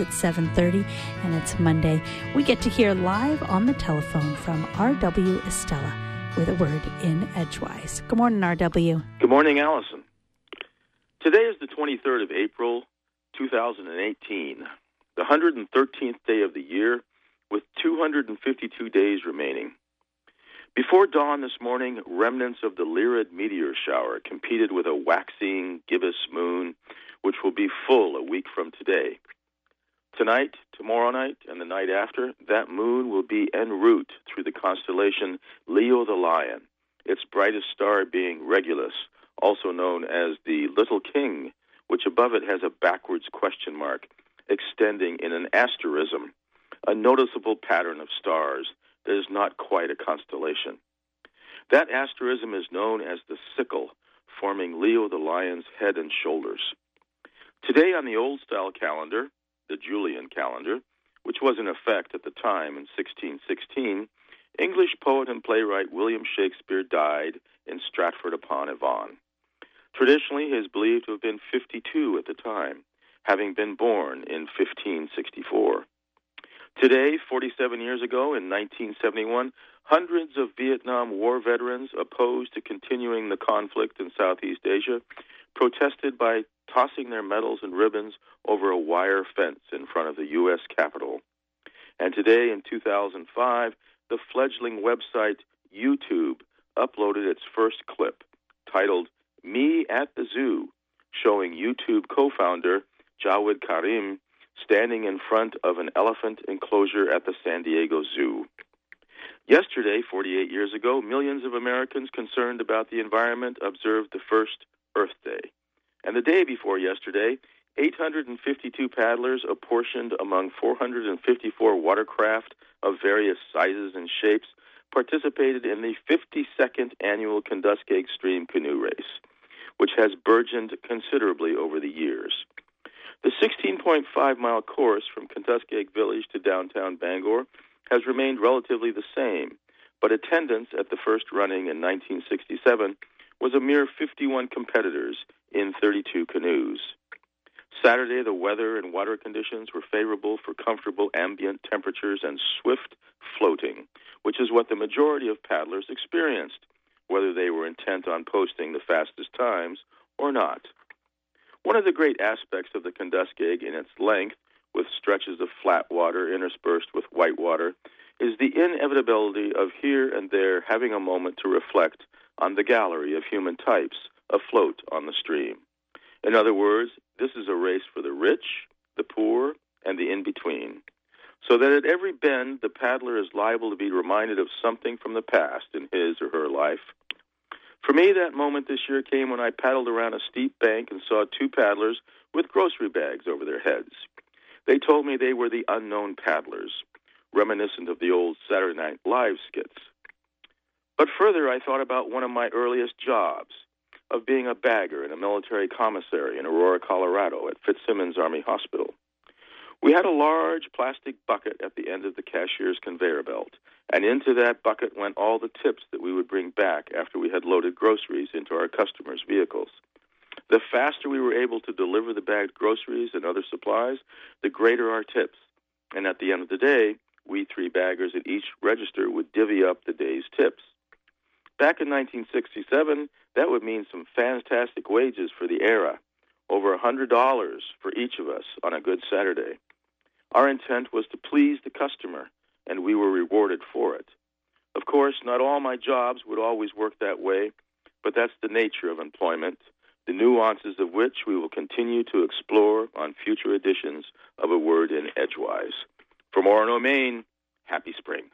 at 7.30 and it's monday. We get to hear live on the telephone from rw Estela with a word in edgewise. Good morning rw good morning allison. Today is the 23rd of april 2018 the 113th day of the year with 252 days remaining. Before dawn this morning remnants of the lyrid meteor shower competed with a waxing gibbous moon which will be full a week from today Tonight, tomorrow night, and the night after, that moon will be en route through the constellation Leo the Lion, its brightest star being Regulus, also known as the Little King, which above it has a backwards question mark extending in an asterism, a noticeable pattern of stars that is not quite a constellation. That asterism is known as the sickle, forming Leo the Lion's head and shoulders. Today on the old style calendar, the Julian calendar, which was in effect at the time in 1616, English poet and playwright William Shakespeare died in Stratford upon Avon. Traditionally, he is believed to have been 52 at the time, having been born in 1564. Today, 47 years ago, in 1971, hundreds of Vietnam War veterans opposed to continuing the conflict in Southeast Asia protested by tossing their medals and ribbons over a wire fence in front of the U.S. Capitol. And today, in 2005, the fledgling website YouTube uploaded its first clip titled Me at the Zoo, showing YouTube co founder Jawed Karim standing in front of an elephant enclosure at the San Diego Zoo. Yesterday, 48 years ago, millions of Americans concerned about the environment observed the first Earth Day. And the day before yesterday, 852 paddlers apportioned among 454 watercraft of various sizes and shapes participated in the 52nd annual Kenduskeag Stream Canoe Race, which has burgeoned considerably over the years. The 16.5 mile course from Kenduskeag Village to downtown Bangor has remained relatively the same, but attendance at the first running in 1967 was a mere 51 competitors in 32 canoes. Saturday, the weather and water conditions were favorable for comfortable ambient temperatures and swift floating, which is what the majority of paddlers experienced, whether they were intent on posting the fastest times or not. One of the great aspects of the Kenduskeag in its length, with stretches of flat water interspersed with white water, is the inevitability of here and there having a moment to reflect on the gallery of human types afloat on the stream. In other words, this is a race for the rich, the poor, and the in between. So that at every bend, the paddler is liable to be reminded of something from the past in his or her life. For me, that moment this year came when I paddled around a steep bank and saw two paddlers with grocery bags over their heads. They told me they were the unknown paddlers, reminiscent of the old Saturday Night Live skits. But further, I thought about one of my earliest jobs of being a bagger in a military commissary in Aurora, Colorado at Fitzsimons Army Hospital. We had a large plastic bucket at the end of the cashier's conveyor belt, and into that bucket went all the tips that we would bring back after we had loaded groceries into our customers' vehicles. The faster we were able to deliver the bagged groceries and other supplies, the greater our tips. And at the end of the day, we three baggers at each register would divvy up the day's tips. Back in 1967, that would mean some fantastic wages for the era, over a $100 for each of us on a good Saturday. Our intent was to please the customer, and we were rewarded for it. Of course, not all my jobs would always work that way, but that's the nature of employment, the nuances of which we will continue to explore on future editions of A Word in Edgewise. From Orono, Maine, happy spring.